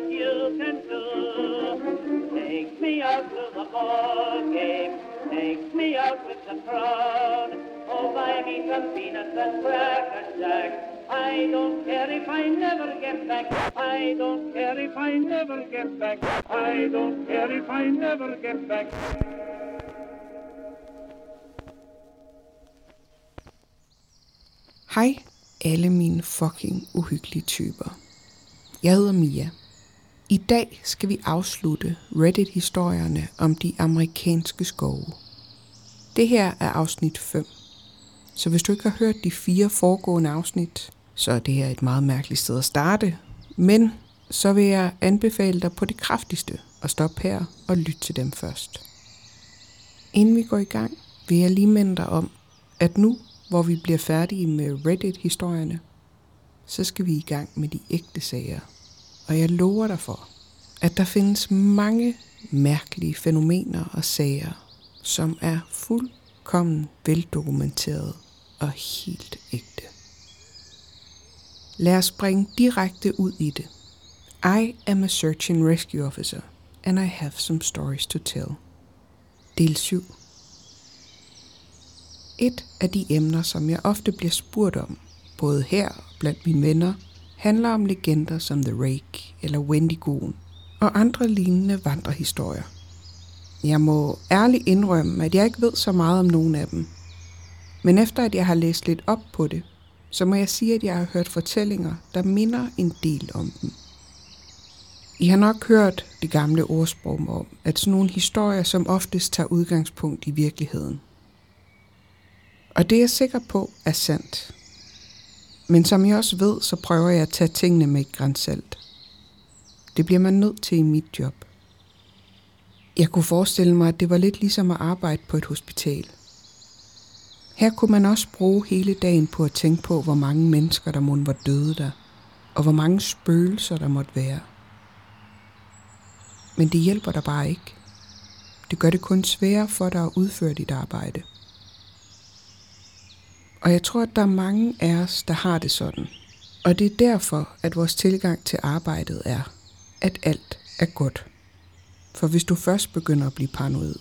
what you can do. Take me out to the ball game. Take me out with the crowd. Oh, buy me some peanuts and cracker jack. I don't care if I never get back. I don't care if I never get back. I don't care if I never get back. Hej alle mine fucking uhyggelige typer. Jeg hedder Mia. I dag skal vi afslutte Reddit-historierne om de amerikanske skove. Det her er afsnit 5. Så hvis du ikke har hørt de fire foregående afsnit, så er det her et meget mærkeligt sted at starte. Men så vil jeg anbefale dig på det kraftigste at stoppe her og lytte til dem først. Inden vi går i gang, vil jeg lige minde dig om, at nu, hvor vi bliver færdige med Reddit-historierne, så skal vi i gang med de ægte sager. Og jeg lover dig for, at der findes mange mærkelige fænomener og sager, som er fuldkommen veldokumenteret og helt ægte. Lad os springe direkte ud i det. I am a search and rescue officer, and I have some stories to tell. Del 7. Et af de emner, som jeg ofte bliver spurgt om, både her og blandt mine venner, handler om legender som The Rake eller Wendigoen og andre lignende vandrehistorier. Jeg må ærligt indrømme, at jeg ikke ved så meget om nogen af dem. Men efter at jeg har læst lidt op på det, så må jeg sige, at jeg har hørt fortællinger, der minder en del om dem. I har nok hørt det gamle ordsprog om, at sådan nogle historier som oftest tager udgangspunkt i virkeligheden. Og det er jeg sikker på er sandt. Men som jeg også ved, så prøver jeg at tage tingene med et grænsalt. Det bliver man nødt til i mit job. Jeg kunne forestille mig, at det var lidt ligesom at arbejde på et hospital. Her kunne man også bruge hele dagen på at tænke på, hvor mange mennesker der måtte var døde der, og hvor mange spøgelser der måtte være. Men det hjælper dig bare ikke. Det gør det kun sværere for dig at udføre dit arbejde. Og jeg tror, at der er mange af os, der har det sådan. Og det er derfor, at vores tilgang til arbejdet er, at alt er godt. For hvis du først begynder at blive paranoid,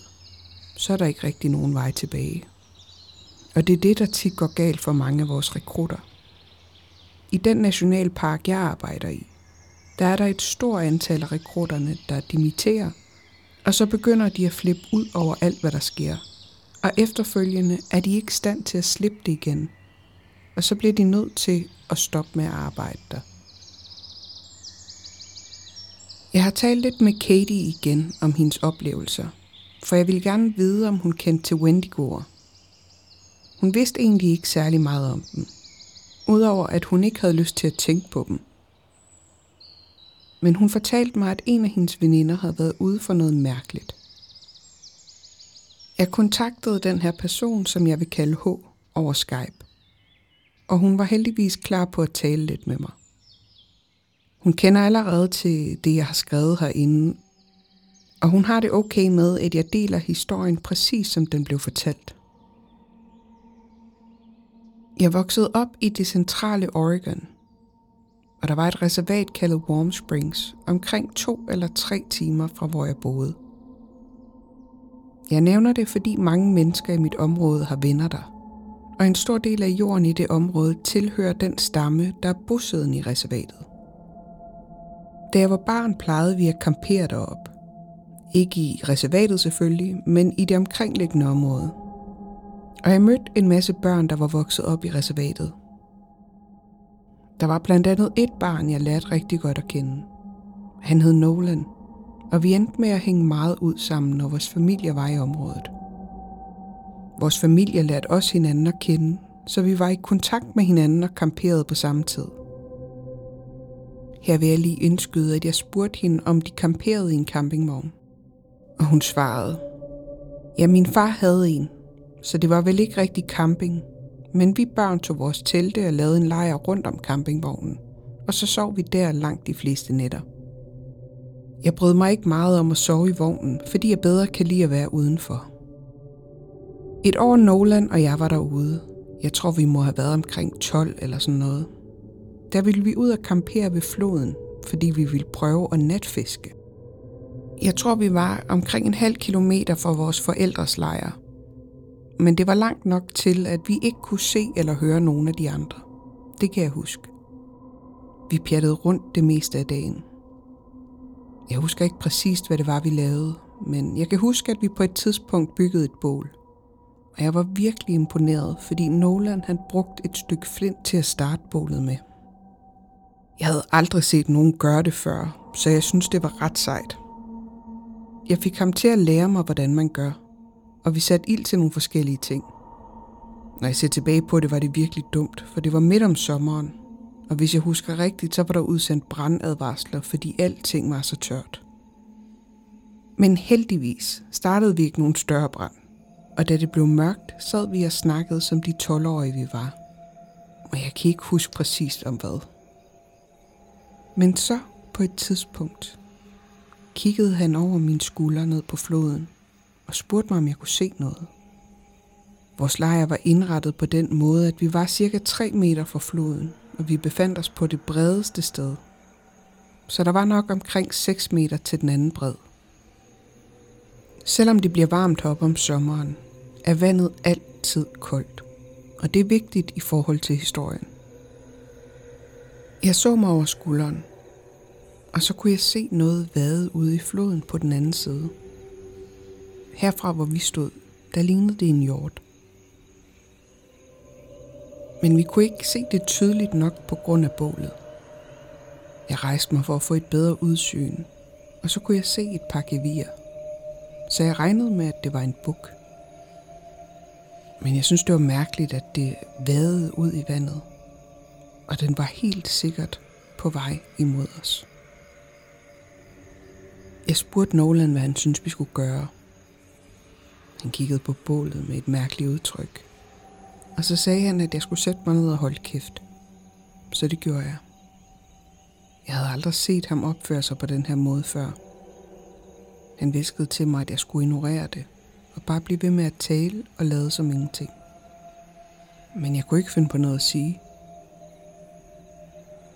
så er der ikke rigtig nogen vej tilbage. Og det er det, der tit går galt for mange af vores rekrutter. I den nationalpark, jeg arbejder i, der er der et stort antal af rekrutterne, der dimitterer, og så begynder de at flippe ud over alt, hvad der sker. Og efterfølgende er de ikke i stand til at slippe det igen. Og så bliver de nødt til at stoppe med at arbejde der. Jeg har talt lidt med Katie igen om hendes oplevelser, for jeg ville gerne vide, om hun kendte til Wendigoer. Hun vidste egentlig ikke særlig meget om dem, udover at hun ikke havde lyst til at tænke på dem. Men hun fortalte mig, at en af hendes veninder havde været ude for noget mærkeligt. Jeg kontaktede den her person, som jeg vil kalde H, over Skype. Og hun var heldigvis klar på at tale lidt med mig. Hun kender allerede til det, jeg har skrevet herinde, og hun har det okay med, at jeg deler historien præcis som den blev fortalt. Jeg voksede op i det centrale Oregon, og der var et reservat kaldet Warm Springs, omkring to eller tre timer fra hvor jeg boede. Jeg nævner det, fordi mange mennesker i mit område har venner der, og en stor del af jorden i det område tilhører den stamme, der er bosiddende i reservatet. Da jeg var barn, plejede vi at campere derop. Ikke i reservatet selvfølgelig, men i det omkringliggende område. Og jeg mødte en masse børn, der var vokset op i reservatet. Der var blandt andet et barn, jeg lærte rigtig godt at kende. Han hed Nolan, og vi endte med at hænge meget ud sammen, når vores familie var i området. Vores familie lærte også hinanden at kende, så vi var i kontakt med hinanden og kamperede på samme tid. Her vil jeg lige indskyde, at jeg spurgte hende, om de kamperede i en campingvogn. Og hun svarede, ja, min far havde en, så det var vel ikke rigtig camping, men vi børn tog vores telte og lavede en lejr rundt om campingvognen, og så sov vi der langt de fleste nætter. Jeg brød mig ikke meget om at sove i vognen, fordi jeg bedre kan lide at være udenfor. Et år Nolan og jeg var derude. Jeg tror, vi må have været omkring 12 eller sådan noget. Der ville vi ud og campere ved floden, fordi vi ville prøve at natfiske. Jeg tror, vi var omkring en halv kilometer fra vores forældres lejr. Men det var langt nok til, at vi ikke kunne se eller høre nogen af de andre. Det kan jeg huske. Vi pjattede rundt det meste af dagen. Jeg husker ikke præcist, hvad det var, vi lavede, men jeg kan huske, at vi på et tidspunkt byggede et bål. Og jeg var virkelig imponeret, fordi Nolan han brugt et stykke flint til at starte bålet med. Jeg havde aldrig set nogen gøre det før, så jeg synes, det var ret sejt. Jeg fik ham til at lære mig, hvordan man gør, og vi satte ild til nogle forskellige ting. Når jeg ser tilbage på det, var det virkelig dumt, for det var midt om sommeren, og hvis jeg husker rigtigt, så var der udsendt brandadvarsler, fordi alting var så tørt. Men heldigvis startede vi ikke nogen større brand, og da det blev mørkt, sad vi og snakkede som de 12-årige vi var. Og jeg kan ikke huske præcist om hvad. Men så på et tidspunkt kiggede han over min skulder ned på floden og spurgte mig, om jeg kunne se noget. Vores lejr var indrettet på den måde, at vi var cirka 3 meter fra floden, og vi befandt os på det bredeste sted. Så der var nok omkring 6 meter til den anden bred. Selvom det bliver varmt op om sommeren, er vandet altid koldt, og det er vigtigt i forhold til historien. Jeg så mig over skulderen, og så kunne jeg se noget vade ude i floden på den anden side. Herfra, hvor vi stod, der lignede det en hjort. Men vi kunne ikke se det tydeligt nok på grund af bålet. Jeg rejste mig for at få et bedre udsyn, og så kunne jeg se et par gevier. Så jeg regnede med, at det var en buk. Men jeg synes, det var mærkeligt, at det vadede ud i vandet. Og den var helt sikkert på vej imod os. Jeg spurgte Nolan, hvad han synes, vi skulle gøre. Han kiggede på bålet med et mærkeligt udtryk. Og så sagde han, at jeg skulle sætte mig ned og holde kæft. Så det gjorde jeg. Jeg havde aldrig set ham opføre sig på den her måde før. Han viskede til mig, at jeg skulle ignorere det, og bare blive ved med at tale og lade som ingenting. Men jeg kunne ikke finde på noget at sige.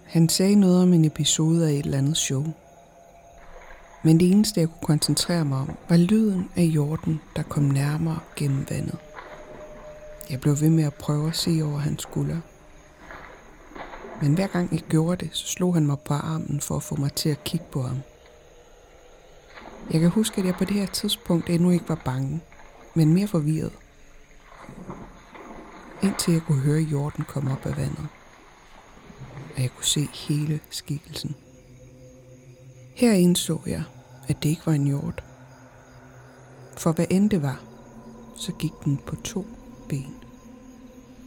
Han sagde noget om en episode af et eller andet show. Men det eneste, jeg kunne koncentrere mig om, var lyden af jorden, der kom nærmere gennem vandet. Jeg blev ved med at prøve at se over hans skulder. Men hver gang jeg gjorde det, så slog han mig på armen for at få mig til at kigge på ham. Jeg kan huske, at jeg på det her tidspunkt endnu ikke var bange, men mere forvirret. Indtil jeg kunne høre jorden komme op af vandet. Og jeg kunne se hele skikkelsen. Her indså jeg, at det ikke var en hjort. For hvad end det var, så gik den på to ben.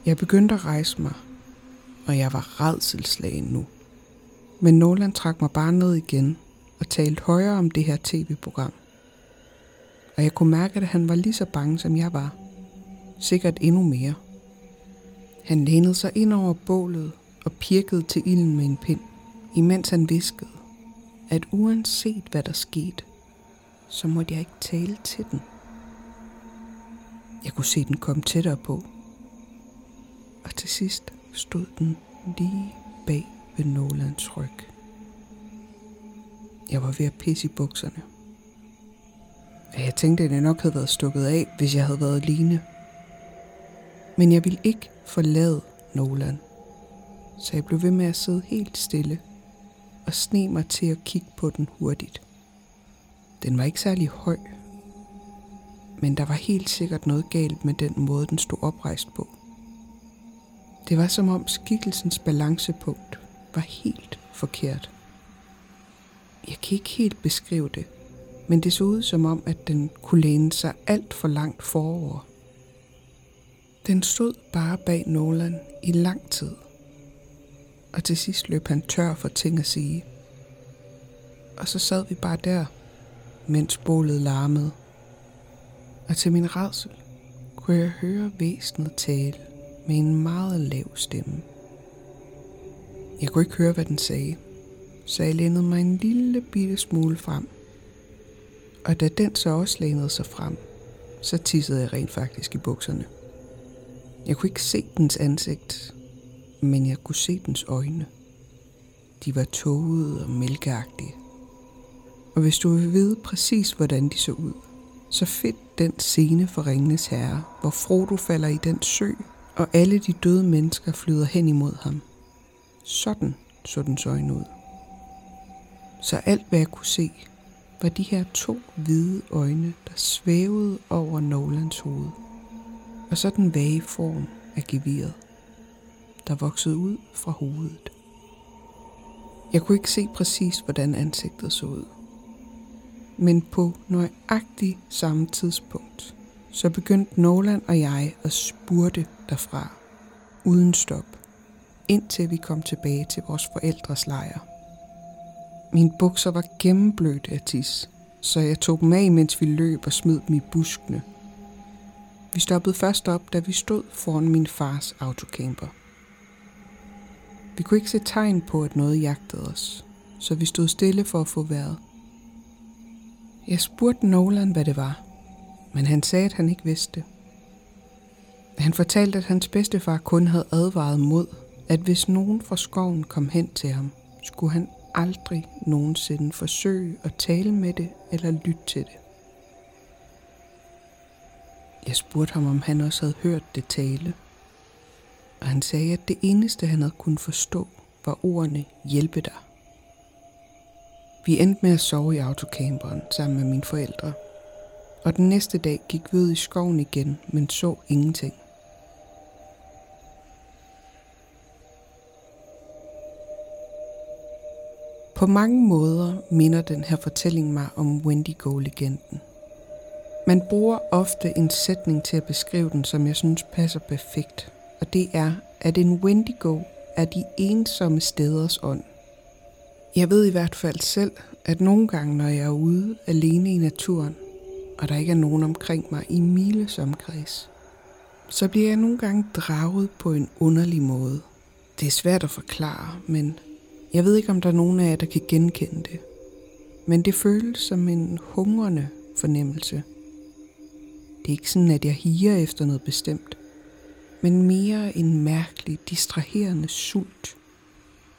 Jeg begyndte at rejse mig, og jeg var redselslagen nu. Men Nolan trak mig bare ned igen og talte højere om det her tv-program. Og jeg kunne mærke, at han var lige så bange, som jeg var. Sikkert endnu mere. Han lænede sig ind over bålet og pirkede til ilden med en pind, imens han viskede, at uanset hvad der skete, så måtte jeg ikke tale til den. Jeg kunne se den komme tættere på. Og til sidst stod den lige bag ved Nolans ryg. Jeg var ved at pisse i bukserne. Jeg tænkte, at det nok havde været stukket af, hvis jeg havde været alene. Men jeg ville ikke forlade Nolan. Så jeg blev ved med at sidde helt stille og sne mig til at kigge på den hurtigt. Den var ikke særlig høj, men der var helt sikkert noget galt med den måde, den stod oprejst på. Det var som om skikkelsens balancepunkt var helt forkert. Jeg kan ikke helt beskrive det, men det så ud som om, at den kunne læne sig alt for langt forover. Den stod bare bag Nolan i lang tid, og til sidst løb han tør for ting at sige. Og så sad vi bare der, mens bålet larmede. Og til min redsel kunne jeg høre væsenet tale med en meget lav stemme. Jeg kunne ikke høre, hvad den sagde, så jeg lænede mig en lille bitte smule frem. Og da den så også lænede sig frem, så tissede jeg rent faktisk i bukserne. Jeg kunne ikke se dens ansigt, men jeg kunne se dens øjne. De var tågede og mælkeagtige. Og hvis du vil vide præcis, hvordan de så ud, så find den scene for Ringenes Herre, hvor Frodo falder i den sø, og alle de døde mennesker flyder hen imod ham. Sådan så den øjne ud. Så alt hvad jeg kunne se, var de her to hvide øjne, der svævede over Nolans hoved. Og så den vage form af geviret, der voksede ud fra hovedet. Jeg kunne ikke se præcis, hvordan ansigtet så ud. Men på nøjagtig samme tidspunkt, så begyndte Nolan og jeg at spurte derfra, uden stop, indtil vi kom tilbage til vores forældres lejr. Mine bukser var gennemblødt af tis, så jeg tog dem af, mens vi løb og smed dem i buskene. Vi stoppede først op, da vi stod foran min fars autocamper. Vi kunne ikke se tegn på, at noget jagtede os, så vi stod stille for at få vejret. Jeg spurgte Nolan, hvad det var, men han sagde, at han ikke vidste. Han fortalte, at hans bedstefar kun havde advaret mod, at hvis nogen fra skoven kom hen til ham, skulle han aldrig nogensinde forsøge at tale med det eller lytte til det. Jeg spurgte ham, om han også havde hørt det tale, og han sagde, at det eneste, han havde kunnet forstå, var ordene hjælpe dig. Vi endte med at sove i autocamperen sammen med mine forældre, og den næste dag gik vi ud i skoven igen, men så ingenting. På mange måder minder den her fortælling mig om Wendigo-legenden. Man bruger ofte en sætning til at beskrive den, som jeg synes passer perfekt, og det er, at en Wendigo er de ensomme steders ånd. Jeg ved i hvert fald selv, at nogle gange, når jeg er ude alene i naturen, og der ikke er nogen omkring mig i miles omkreds, så bliver jeg nogle gange draget på en underlig måde. Det er svært at forklare, men jeg ved ikke, om der er nogen af jer, der kan genkende det. Men det føles som en hungrende fornemmelse. Det er ikke sådan, at jeg higer efter noget bestemt, men mere en mærkelig, distraherende sult,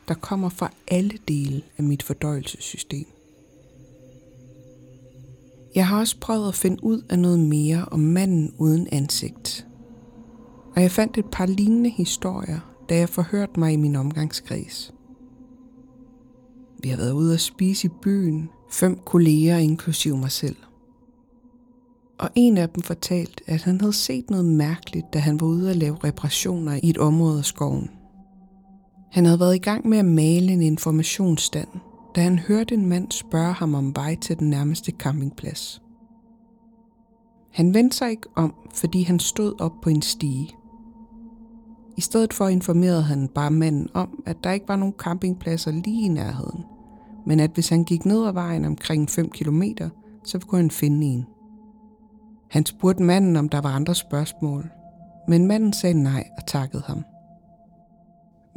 der kommer fra alle dele af mit fordøjelsessystem. Jeg har også prøvet at finde ud af noget mere om manden uden ansigt. Og jeg fandt et par lignende historier, da jeg forhørte mig i min omgangskreds. Vi har været ude at spise i byen, fem kolleger inklusive mig selv. Og en af dem fortalte, at han havde set noget mærkeligt, da han var ude at lave reparationer i et område af skoven. Han havde været i gang med at male en informationsstand, da han hørte en mand spørge ham om vej til den nærmeste campingplads. Han vendte sig ikke om, fordi han stod op på en stige. I stedet for informerede han bare manden om, at der ikke var nogen campingpladser lige i nærheden, men at hvis han gik ned ad vejen omkring 5 km, så kunne han finde en. Han spurgte manden, om der var andre spørgsmål, men manden sagde nej og takkede ham.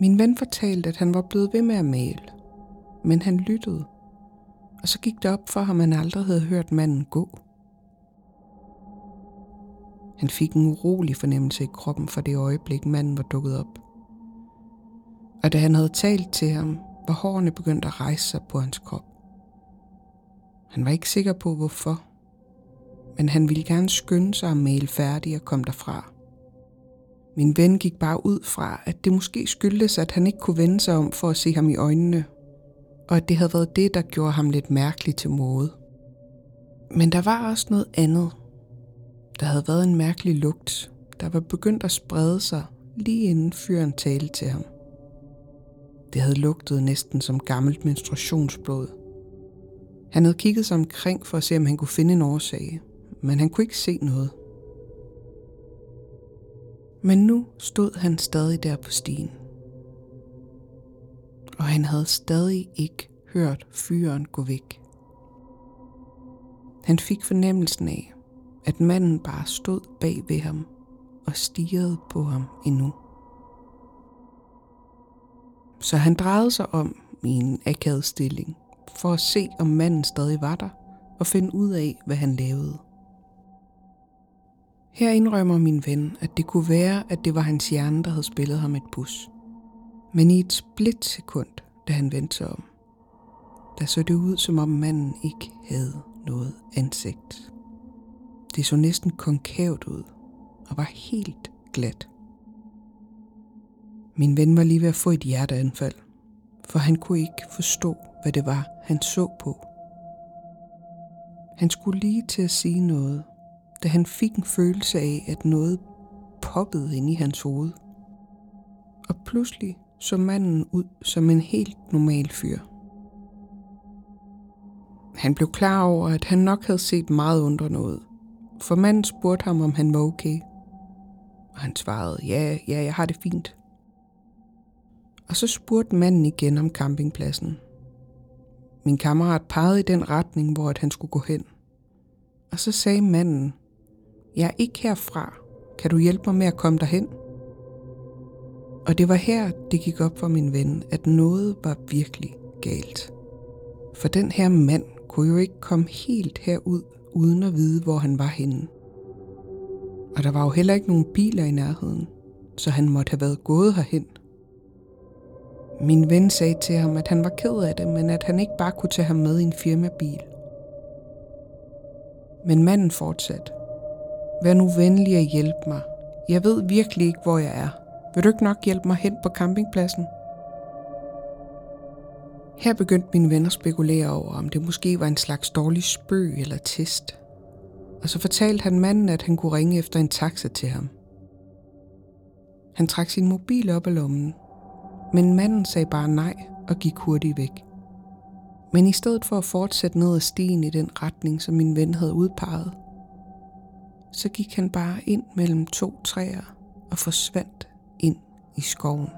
Min ven fortalte, at han var blevet ved med at male, men han lyttede, og så gik det op for ham, at han aldrig havde hørt manden gå. Han fik en urolig fornemmelse i kroppen for det øjeblik, manden var dukket op. Og da han havde talt til ham, var hårene begyndt at rejse sig på hans krop. Han var ikke sikker på hvorfor, men han ville gerne skynde sig at male færdig og komme derfra. Min ven gik bare ud fra, at det måske skyldtes, at han ikke kunne vende sig om for at se ham i øjnene, og at det havde været det, der gjorde ham lidt mærkelig til mode. Men der var også noget andet. Der havde været en mærkelig lugt, der var begyndt at sprede sig lige inden fyren talte til ham. Det havde lugtet næsten som gammelt menstruationsblod. Han havde kigget sig omkring for at se, om han kunne finde en årsag, men han kunne ikke se noget. Men nu stod han stadig der på stien. Og han havde stadig ikke hørt fyren gå væk. Han fik fornemmelsen af, at manden bare stod bag ved ham og stirrede på ham endnu. Så han drejede sig om i en akavet stilling for at se, om manden stadig var der og finde ud af, hvad han lavede. Her indrømmer min ven, at det kunne være, at det var hans hjerne, der havde spillet ham et pus. Men i et splitsekund, da han vendte sig om. Der så det ud, som om manden ikke havde noget ansigt. Det så næsten konkavt ud og var helt glat. Min ven var lige ved at få et hjerteanfald, for han kunne ikke forstå, hvad det var, han så på. Han skulle lige til at sige noget, da han fik en følelse af, at noget poppede ind i hans hoved. Og pludselig så manden ud som en helt normal fyr. Han blev klar over, at han nok havde set meget under noget, for manden spurgte ham, om han var okay. Og han svarede, ja, ja, jeg har det fint. Og så spurgte manden igen om campingpladsen. Min kammerat pegede i den retning, hvor at han skulle gå hen. Og så sagde manden, jeg er ikke herfra. Kan du hjælpe mig med at komme derhen? Og det var her, det gik op for min ven, at noget var virkelig galt. For den her mand kunne jo ikke komme helt herud, uden at vide, hvor han var henne. Og der var jo heller ikke nogen biler i nærheden, så han måtte have været gået herhen. Min ven sagde til ham, at han var ked af det, men at han ikke bare kunne tage ham med i en firmabil. Men manden fortsatte. Vær nu venlig at hjælpe mig. Jeg ved virkelig ikke, hvor jeg er. Vil du ikke nok hjælpe mig hen på campingpladsen? Her begyndte mine venner at spekulere over, om det måske var en slags dårlig spøg eller test. Og så fortalte han manden, at han kunne ringe efter en taxa til ham. Han trak sin mobil op af lommen, men manden sagde bare nej og gik hurtigt væk. Men i stedet for at fortsætte ned ad stien i den retning, som min ven havde udpeget, så gik han bare ind mellem to træer og forsvandt ind i skoven.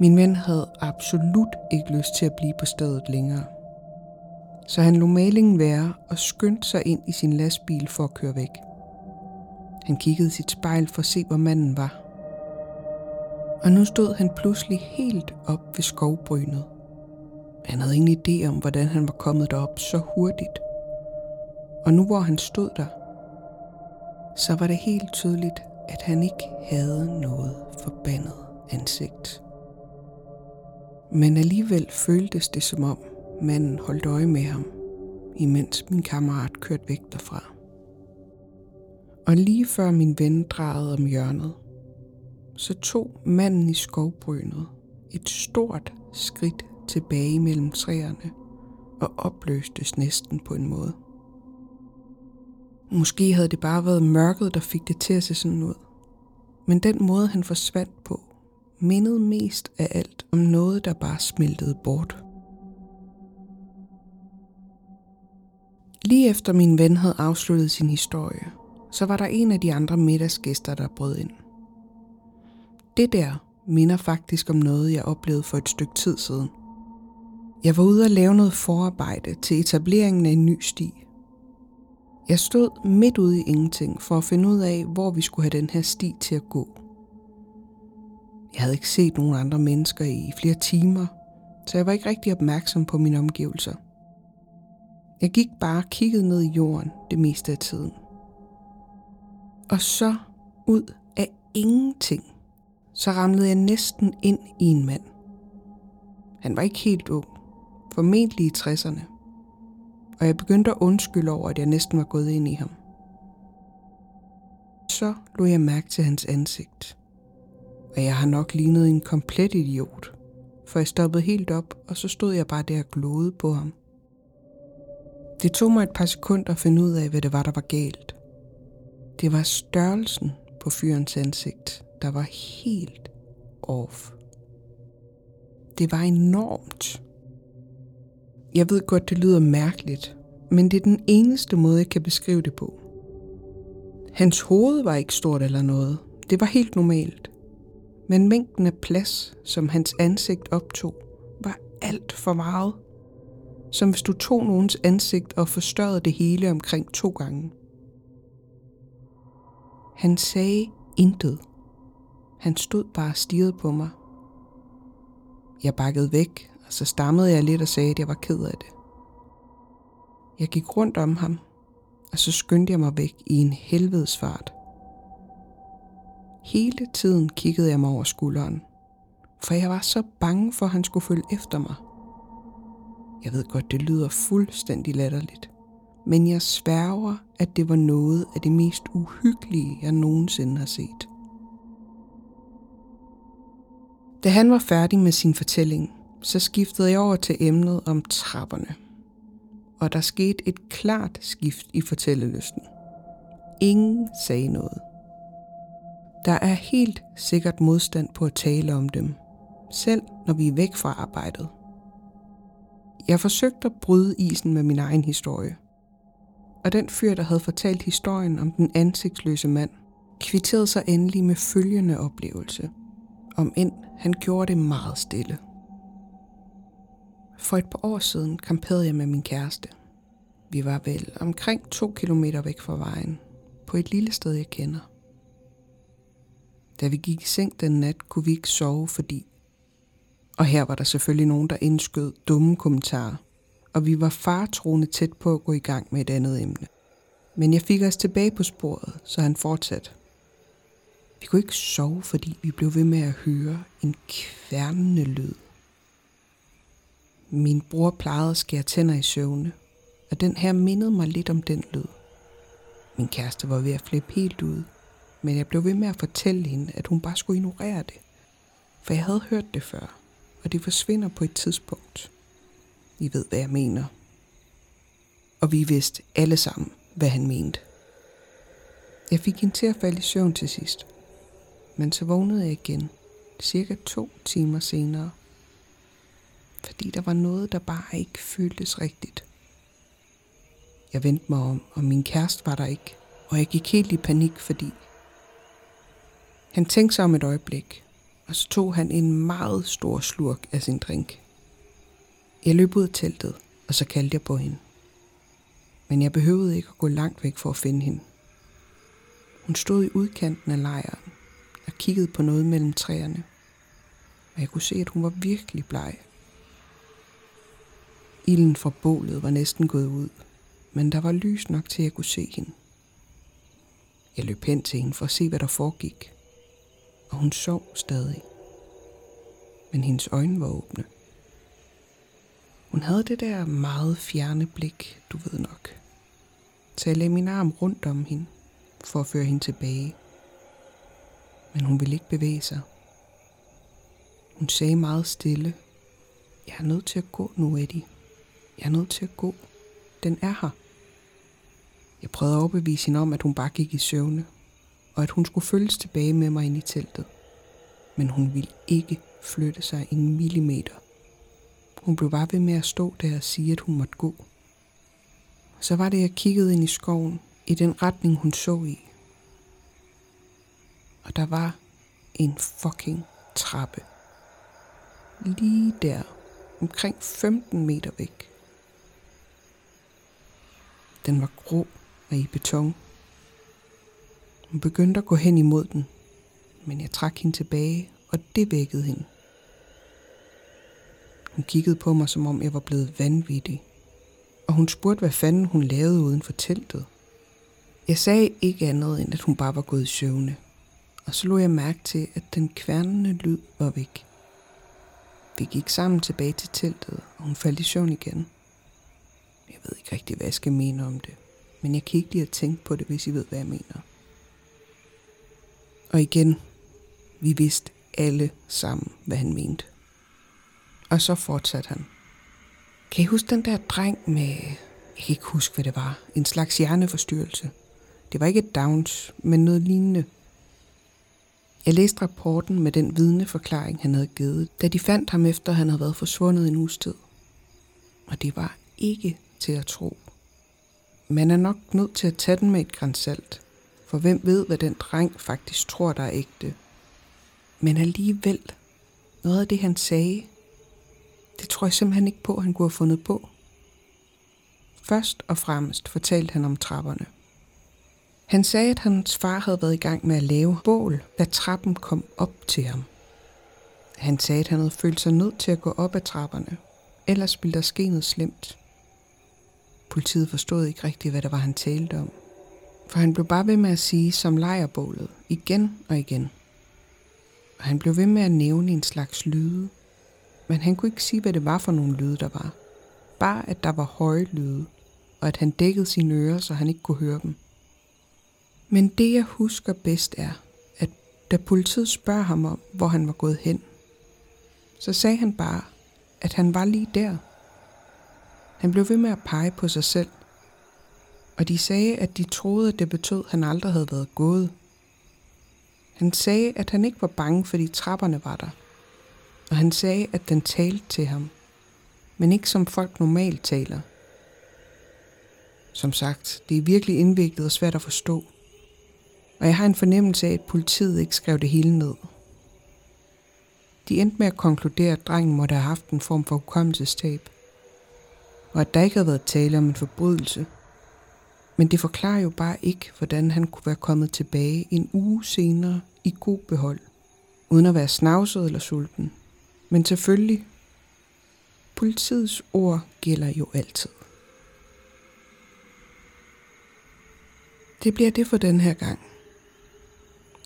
Min ven havde absolut ikke lyst til at blive på stedet længere. Så han lå malingen være og skyndte sig ind i sin lastbil for at køre væk. Han kiggede sit spejl for at se, hvor manden var. Og nu stod han pludselig helt op ved skovbrynet. Han havde ingen idé om, hvordan han var kommet derop så hurtigt. Og nu hvor han stod der, så var det helt tydeligt, at han ikke havde noget forbandet ansigt. Men alligevel føltes det som om manden holdt øje med ham, imens min kammerat kørte væk derfra. Og lige før min ven drejede om hjørnet, så tog manden i skovbrynet et stort skridt tilbage mellem træerne og opløstes næsten på en måde. Måske havde det bare været mørket, der fik det til at se sådan ud. Men den måde, han forsvandt på, mindede mest af alt om noget, der bare smeltede bort. Lige efter min ven havde afsluttet sin historie, så var der en af de andre middagsgæster, der brød ind. Det der minder faktisk om noget, jeg oplevede for et stykke tid siden. Jeg var ude og lave noget forarbejde til etableringen af en ny sti. Jeg stod midt ude i ingenting for at finde ud af, hvor vi skulle have den her sti til at gå. Jeg havde ikke set nogen andre mennesker i flere timer, så jeg var ikke rigtig opmærksom på mine omgivelser. Jeg gik bare og kiggede ned i jorden det meste af tiden. Og så ud af ingenting, så ramlede jeg næsten ind i en mand. Han var ikke helt ung, formentlig i 60'erne, og jeg begyndte at undskylde over, at jeg næsten var gået ind i ham. Så lå jeg mærke til hans ansigt, og jeg har nok lignet en komplet idiot, for jeg stoppede helt op, og så stod jeg bare der og glodede på ham. Det tog mig et par sekunder at finde ud af, hvad det var, der var galt. Det var størrelsen på fyrens ansigt, der var helt off. Det var enormt. Jeg ved godt, det lyder mærkeligt, men det er den eneste måde, jeg kan beskrive det på. Hans hoved var ikke stort eller noget. Det var helt normalt. Men mængden af plads, som hans ansigt optog, var alt for meget som hvis du tog nogens ansigt og forstørrede det hele omkring to gange. Han sagde intet. Han stod bare og stirrede på mig. Jeg bakkede væk, så stammede jeg lidt og sagde, at jeg var ked af det. Jeg gik rundt om ham, og så skyndte jeg mig væk i en helvedes fart. Hele tiden kiggede jeg mig over skulderen, For jeg var så bange for, at han skulle følge efter mig. Jeg ved godt, det lyder fuldstændig latterligt. Men jeg sværger, at det var noget af det mest uhyggelige, jeg nogensinde har set. Da han var færdig med sin fortælling, så skiftede jeg over til emnet om trapperne. Og der skete et klart skift i fortællelysten. Ingen sagde noget. Der er helt sikkert modstand på at tale om dem, selv når vi er væk fra arbejdet. Jeg forsøgte at bryde isen med min egen historie. Og den fyr, der havde fortalt historien om den ansigtsløse mand, kvitterede sig endelig med følgende oplevelse. Om end han gjorde det meget stille. For et par år siden kamperede jeg med min kæreste. Vi var vel omkring to kilometer væk fra vejen, på et lille sted, jeg kender. Da vi gik i seng den nat, kunne vi ikke sove, fordi... Og her var der selvfølgelig nogen, der indskød dumme kommentarer, og vi var fartroende tæt på at gå i gang med et andet emne. Men jeg fik os tilbage på sporet, så han fortsatte. Vi kunne ikke sove, fordi vi blev ved med at høre en kværnende lyd. Min bror plejede at skære tænder i søvne, og den her mindede mig lidt om den lyd. Min kæreste var ved at flippe helt ud, men jeg blev ved med at fortælle hende, at hun bare skulle ignorere det. For jeg havde hørt det før, og det forsvinder på et tidspunkt. I ved, hvad jeg mener. Og vi vidste alle sammen, hvad han mente. Jeg fik hende til at falde i søvn til sidst. Men så vågnede jeg igen, cirka to timer senere. Fordi der var noget, der bare ikke føltes rigtigt. Jeg vendte mig om, og min kæreste var der ikke. Og jeg gik helt i panik, fordi han tænkte sig om et øjeblik, og så tog han en meget stor slurk af sin drink. Jeg løb ud af teltet, og så kaldte jeg på hende. Men jeg behøvede ikke at gå langt væk for at finde hende. Hun stod i udkanten af lejren og kiggede på noget mellem træerne. Og jeg kunne se, at hun var virkelig bleg. Ilden fra bålet var næsten gået ud, men der var lys nok til, at jeg kunne se hende. Jeg løb hen til hende for at se, hvad der foregik og hun sov stadig. Men hendes øjne var åbne. Hun havde det der meget fjerne blik, du ved nok. Så jeg lagde min arm rundt om hende, for at føre hende tilbage. Men hun ville ikke bevæge sig. Hun sagde meget stille, jeg er nødt til at gå nu, Eddie. Jeg er nødt til at gå. Den er her. Jeg prøvede at overbevise hende om, at hun bare gik i søvne, og at hun skulle følges tilbage med mig ind i teltet. Men hun ville ikke flytte sig en millimeter. Hun blev bare ved med at stå der og sige, at hun måtte gå. Så var det, jeg kiggede ind i skoven, i den retning, hun så i. Og der var en fucking trappe. Lige der, omkring 15 meter væk. Den var grå og i beton. Hun begyndte at gå hen imod den, men jeg trak hende tilbage, og det vækkede hende. Hun kiggede på mig, som om jeg var blevet vanvittig, og hun spurgte, hvad fanden hun lavede uden for teltet. Jeg sagde ikke andet, end at hun bare var gået i søvne, og så lå jeg mærke til, at den kværnende lyd var væk. Vi gik sammen tilbage til teltet, og hun faldt i søvn igen. Jeg ved ikke rigtig, hvad jeg skal mene om det, men jeg kan ikke lide at tænke på det, hvis I ved, hvad jeg mener. Og igen, vi vidste alle sammen, hvad han mente. Og så fortsatte han. Kan I huske den der dreng med, jeg kan ikke huske, hvad det var, en slags hjerneforstyrrelse. Det var ikke et Downs, men noget lignende. Jeg læste rapporten med den vidneforklaring, han havde givet, da de fandt ham efter, han havde været forsvundet en uges tid. Og det var ikke til at tro. Man er nok nødt til at tage den med et grænsalt. For hvem ved, hvad den dreng faktisk tror, der er ægte. Men alligevel, noget af det han sagde, det tror jeg simpelthen ikke på, at han kunne have fundet på. Først og fremmest fortalte han om trapperne. Han sagde, at hans far havde været i gang med at lave bål, da trappen kom op til ham. Han sagde, at han havde følt sig nødt til at gå op ad trapperne, ellers ville der ske noget slemt. Politiet forstod ikke rigtigt, hvad det var, han talte om. For han blev bare ved med at sige som lejerbålet, igen og igen. og han blev ved med at nævne en slags lyde. Men han kunne ikke sige, hvad det var for nogle lyde, der var. Bare at der var høje lyde, og at han dækkede sine ører, så han ikke kunne høre dem. Men det, jeg husker bedst er, at da politiet spørger ham om, hvor han var gået hen, så sagde han bare, at han var lige der. Han blev ved med at pege på sig selv, og de sagde, at de troede, at det betød, at han aldrig havde været gået. Han sagde, at han ikke var bange, fordi trapperne var der. Og han sagde, at den talte til ham, men ikke som folk normalt taler. Som sagt, det er virkelig indviklet og svært at forstå. Og jeg har en fornemmelse af, at politiet ikke skrev det hele ned. De endte med at konkludere, at drengen måtte have haft en form for hukommelsestab, og at der ikke havde været tale om en forbrydelse. Men det forklarer jo bare ikke, hvordan han kunne være kommet tilbage en uge senere i god behold, uden at være snavset eller sulten. Men selvfølgelig, politiets ord gælder jo altid. Det bliver det for den her gang.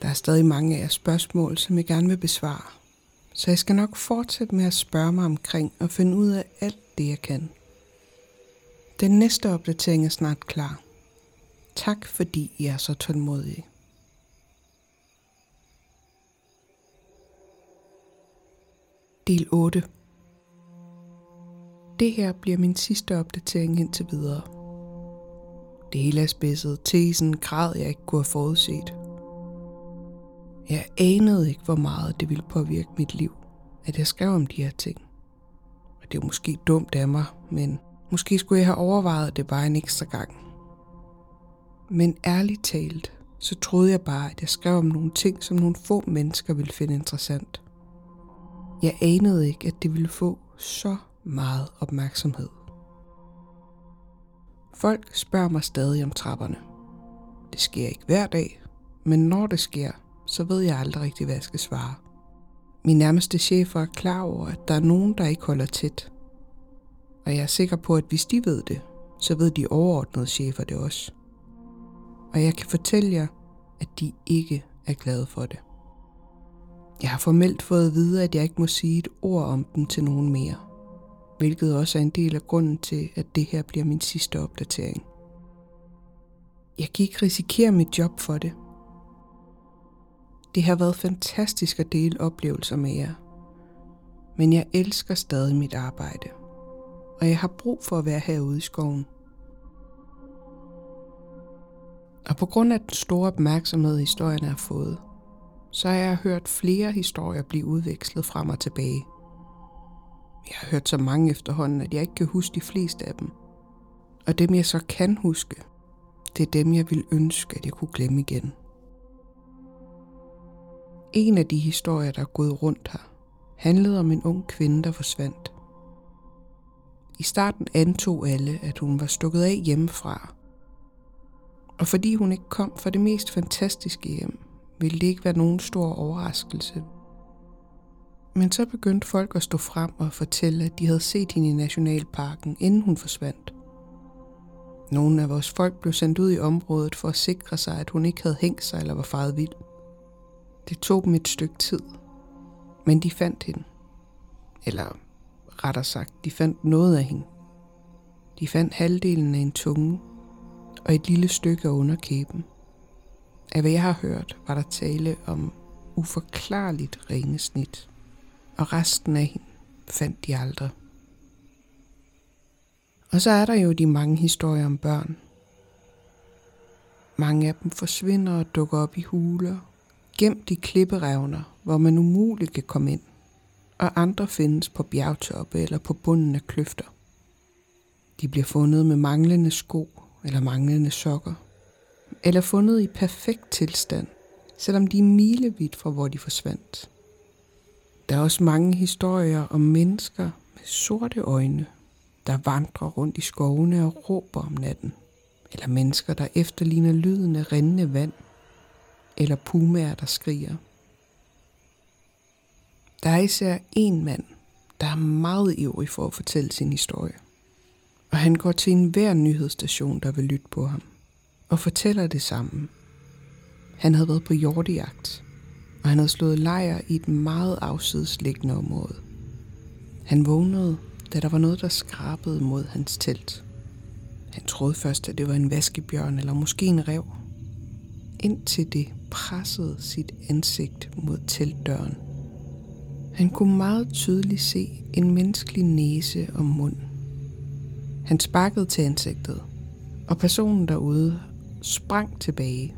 Der er stadig mange af jeres spørgsmål, som jeg gerne vil besvare. Så jeg skal nok fortsætte med at spørge mig omkring og finde ud af alt det, jeg kan. Den næste opdatering er snart klar. Tak fordi I er så tålmodige. Del 8 Det her bliver min sidste opdatering indtil videre. Det hele er spidset til sådan en grad, jeg ikke kunne have forudset. Jeg anede ikke, hvor meget det ville påvirke mit liv, at jeg skrev om de her ting. Og det er måske dumt af mig, men måske skulle jeg have overvejet det bare en ekstra gang. Men ærligt talt, så troede jeg bare, at jeg skrev om nogle ting, som nogle få mennesker ville finde interessant. Jeg anede ikke, at det ville få så meget opmærksomhed. Folk spørger mig stadig om trapperne. Det sker ikke hver dag, men når det sker, så ved jeg aldrig rigtig, hvad jeg skal svare. Min nærmeste chef er klar over, at der er nogen, der ikke holder tæt. Og jeg er sikker på, at hvis de ved det, så ved de overordnede chefer det også. Og jeg kan fortælle jer, at de ikke er glade for det. Jeg har formelt fået at vide, at jeg ikke må sige et ord om dem til nogen mere. Hvilket også er en del af grunden til, at det her bliver min sidste opdatering. Jeg kan ikke risikere mit job for det, det har været fantastisk at dele oplevelser med jer. Men jeg elsker stadig mit arbejde. Og jeg har brug for at være herude i skoven. Og på grund af den store opmærksomhed, historien har fået, så har jeg hørt flere historier blive udvekslet frem og tilbage. Jeg har hørt så mange efterhånden, at jeg ikke kan huske de fleste af dem. Og dem jeg så kan huske, det er dem jeg vil ønske, at jeg kunne glemme igen. En af de historier, der er gået rundt her, handlede om en ung kvinde, der forsvandt. I starten antog alle, at hun var stukket af hjemmefra. Og fordi hun ikke kom fra det mest fantastiske hjem, ville det ikke være nogen stor overraskelse. Men så begyndte folk at stå frem og fortælle, at de havde set hende i Nationalparken, inden hun forsvandt. Nogle af vores folk blev sendt ud i området for at sikre sig, at hun ikke havde hængt sig eller var faret vild. Det tog dem et stykke tid, men de fandt hende. Eller retter sagt, de fandt noget af hende. De fandt halvdelen af en tunge og et lille stykke af underkæben. Af hvad jeg har hørt, var der tale om uforklarligt ringesnit, og resten af hende fandt de aldrig. Og så er der jo de mange historier om børn. Mange af dem forsvinder og dukker op i huler gemt i klipperevner, hvor man umuligt kan komme ind, og andre findes på bjergtoppe eller på bunden af kløfter. De bliver fundet med manglende sko eller manglende sokker, eller fundet i perfekt tilstand, selvom de er milevidt fra hvor de forsvandt. Der er også mange historier om mennesker med sorte øjne, der vandrer rundt i skovene og råber om natten, eller mennesker, der efterligner lyden af rindende vand – eller pumaer, der skriger. Der er især en mand, der er meget ivrig for at fortælle sin historie. Og han går til enhver nyhedsstation, der vil lytte på ham, og fortæller det samme. Han havde været på hjortejagt, og og han havde slået lejr i et meget afsidesliggende område. Han vågnede, da der var noget, der skrabede mod hans telt. Han troede først, at det var en vaskebjørn eller måske en rev, indtil det pressede sit ansigt mod teltdøren. Han kunne meget tydeligt se en menneskelig næse og mund. Han sparkede til ansigtet, og personen derude sprang tilbage.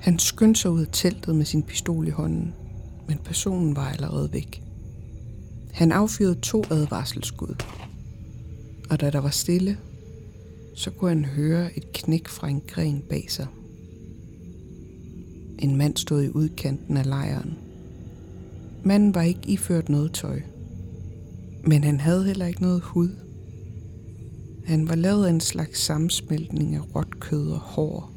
Han skyndte sig ud af teltet med sin pistol i hånden, men personen var allerede væk. Han affyrede to advarselsskud, og da der var stille, så kunne han høre et knæk fra en gren bag sig. En mand stod i udkanten af lejren. Manden var ikke iført noget tøj, men han havde heller ikke noget hud. Han var lavet af en slags sammensmeltning af råt kød og hår.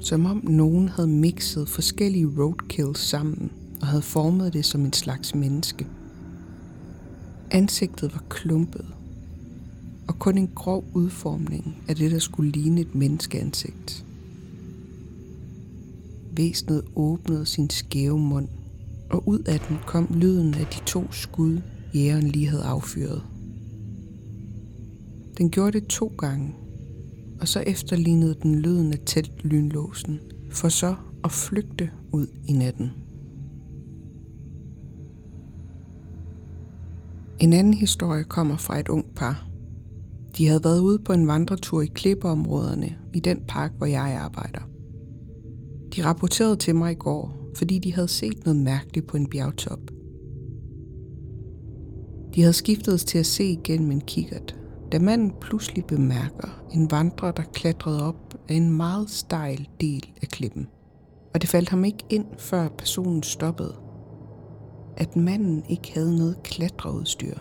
Som om nogen havde mixet forskellige roadkills sammen og havde formet det som en slags menneske. Ansigtet var klumpet, og kun en grov udformning af det, der skulle ligne et menneskeansigt. Væsenet åbnede sin skæve mund, og ud af den kom lyden af de to skud, jægeren lige havde affyret. Den gjorde det to gange, og så efterlignede den lyden af teltlynlåsen, for så at flygte ud i natten. En anden historie kommer fra et ung par. De havde været ude på en vandretur i klippeområderne i den park, hvor jeg arbejder. De rapporterede til mig i går, fordi de havde set noget mærkeligt på en bjergtop. De havde skiftet til at se igennem en kikkert, da manden pludselig bemærker en vandrer, der klatrede op af en meget stejl del af klippen. Og det faldt ham ikke ind, før personen stoppede, at manden ikke havde noget klatreudstyr.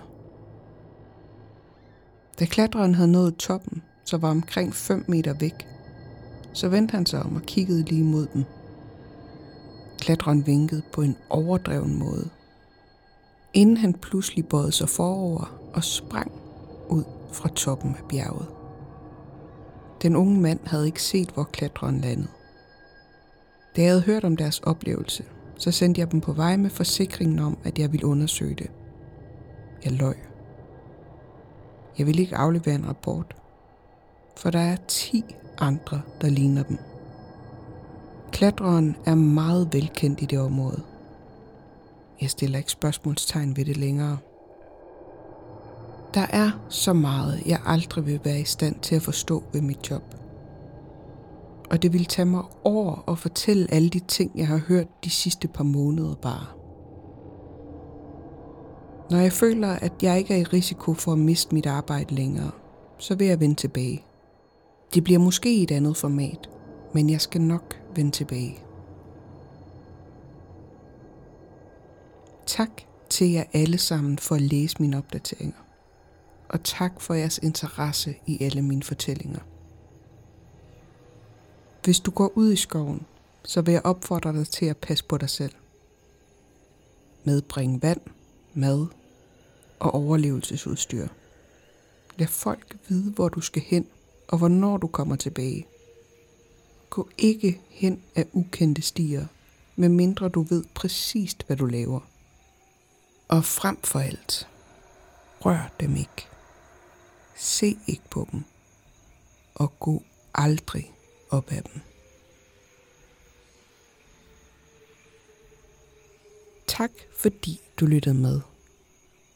Da klatreren havde nået toppen, så var omkring 5 meter væk, så vendte han sig om og kiggede lige mod dem. Klatreren vinkede på en overdreven måde, inden han pludselig bøjede sig forover og sprang ud fra toppen af bjerget. Den unge mand havde ikke set, hvor klatreren landede. Da jeg havde hørt om deres oplevelse, så sendte jeg dem på vej med forsikringen om, at jeg ville undersøge det. Jeg løj. Jeg ville ikke aflevere en rapport, for der er 10 andre, der ligner dem. Klatreren er meget velkendt i det område. Jeg stiller ikke spørgsmålstegn ved det længere. Der er så meget, jeg aldrig vil være i stand til at forstå ved mit job. Og det vil tage mig år at fortælle alle de ting, jeg har hørt de sidste par måneder bare. Når jeg føler, at jeg ikke er i risiko for at miste mit arbejde længere, så vil jeg vende tilbage. Det bliver måske i et andet format, men jeg skal nok vende tilbage. Tak til jer alle sammen for at læse mine opdateringer. Og tak for jeres interesse i alle mine fortællinger. Hvis du går ud i skoven, så vil jeg opfordre dig til at passe på dig selv. Medbring vand, mad og overlevelsesudstyr. Lad folk vide, hvor du skal hen og hvornår du kommer tilbage. Gå ikke hen af ukendte stier, medmindre du ved præcist, hvad du laver. Og frem for alt, rør dem ikke. Se ikke på dem. Og gå aldrig op ad dem. Tak fordi du lyttede med.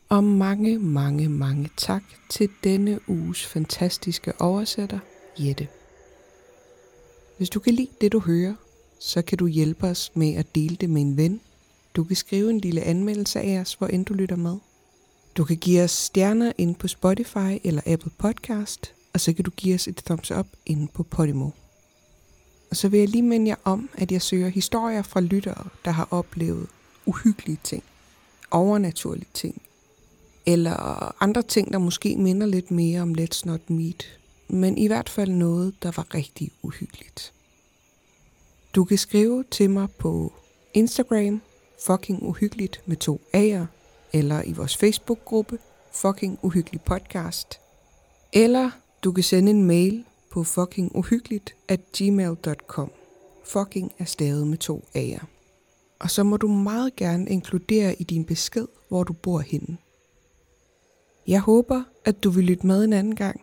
Og mange, mange, mange tak til denne uges fantastiske oversætter, Jette. Hvis du kan lide det, du hører, så kan du hjælpe os med at dele det med en ven. Du kan skrive en lille anmeldelse af os, hvor end du lytter med. Du kan give os stjerner ind på Spotify eller Apple Podcast, og så kan du give os et thumbs up inde på Podimo. Og så vil jeg lige minde jer om, at jeg søger historier fra lyttere, der har oplevet uhyggelige ting, overnaturlige ting, eller andre ting, der måske minder lidt mere om Let's Not Meet, men i hvert fald noget, der var rigtig uhyggeligt. Du kan skrive til mig på Instagram, fucking uhyggeligt med to A'er, eller i vores Facebook-gruppe, fucking uhyggelig podcast, eller du kan sende en mail på fuckinguhyggeligt at gmail.com. Fucking er stavet med to A'er. Og så må du meget gerne inkludere i din besked, hvor du bor henne. Jeg håber, at du vil lytte med en anden gang,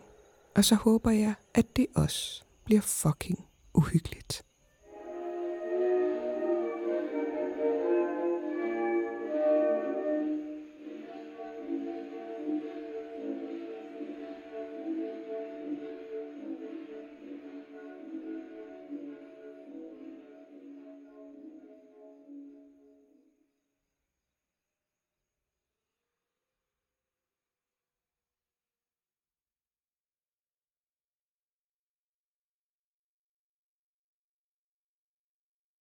og så håber jeg, at det også bliver fucking uhyggeligt.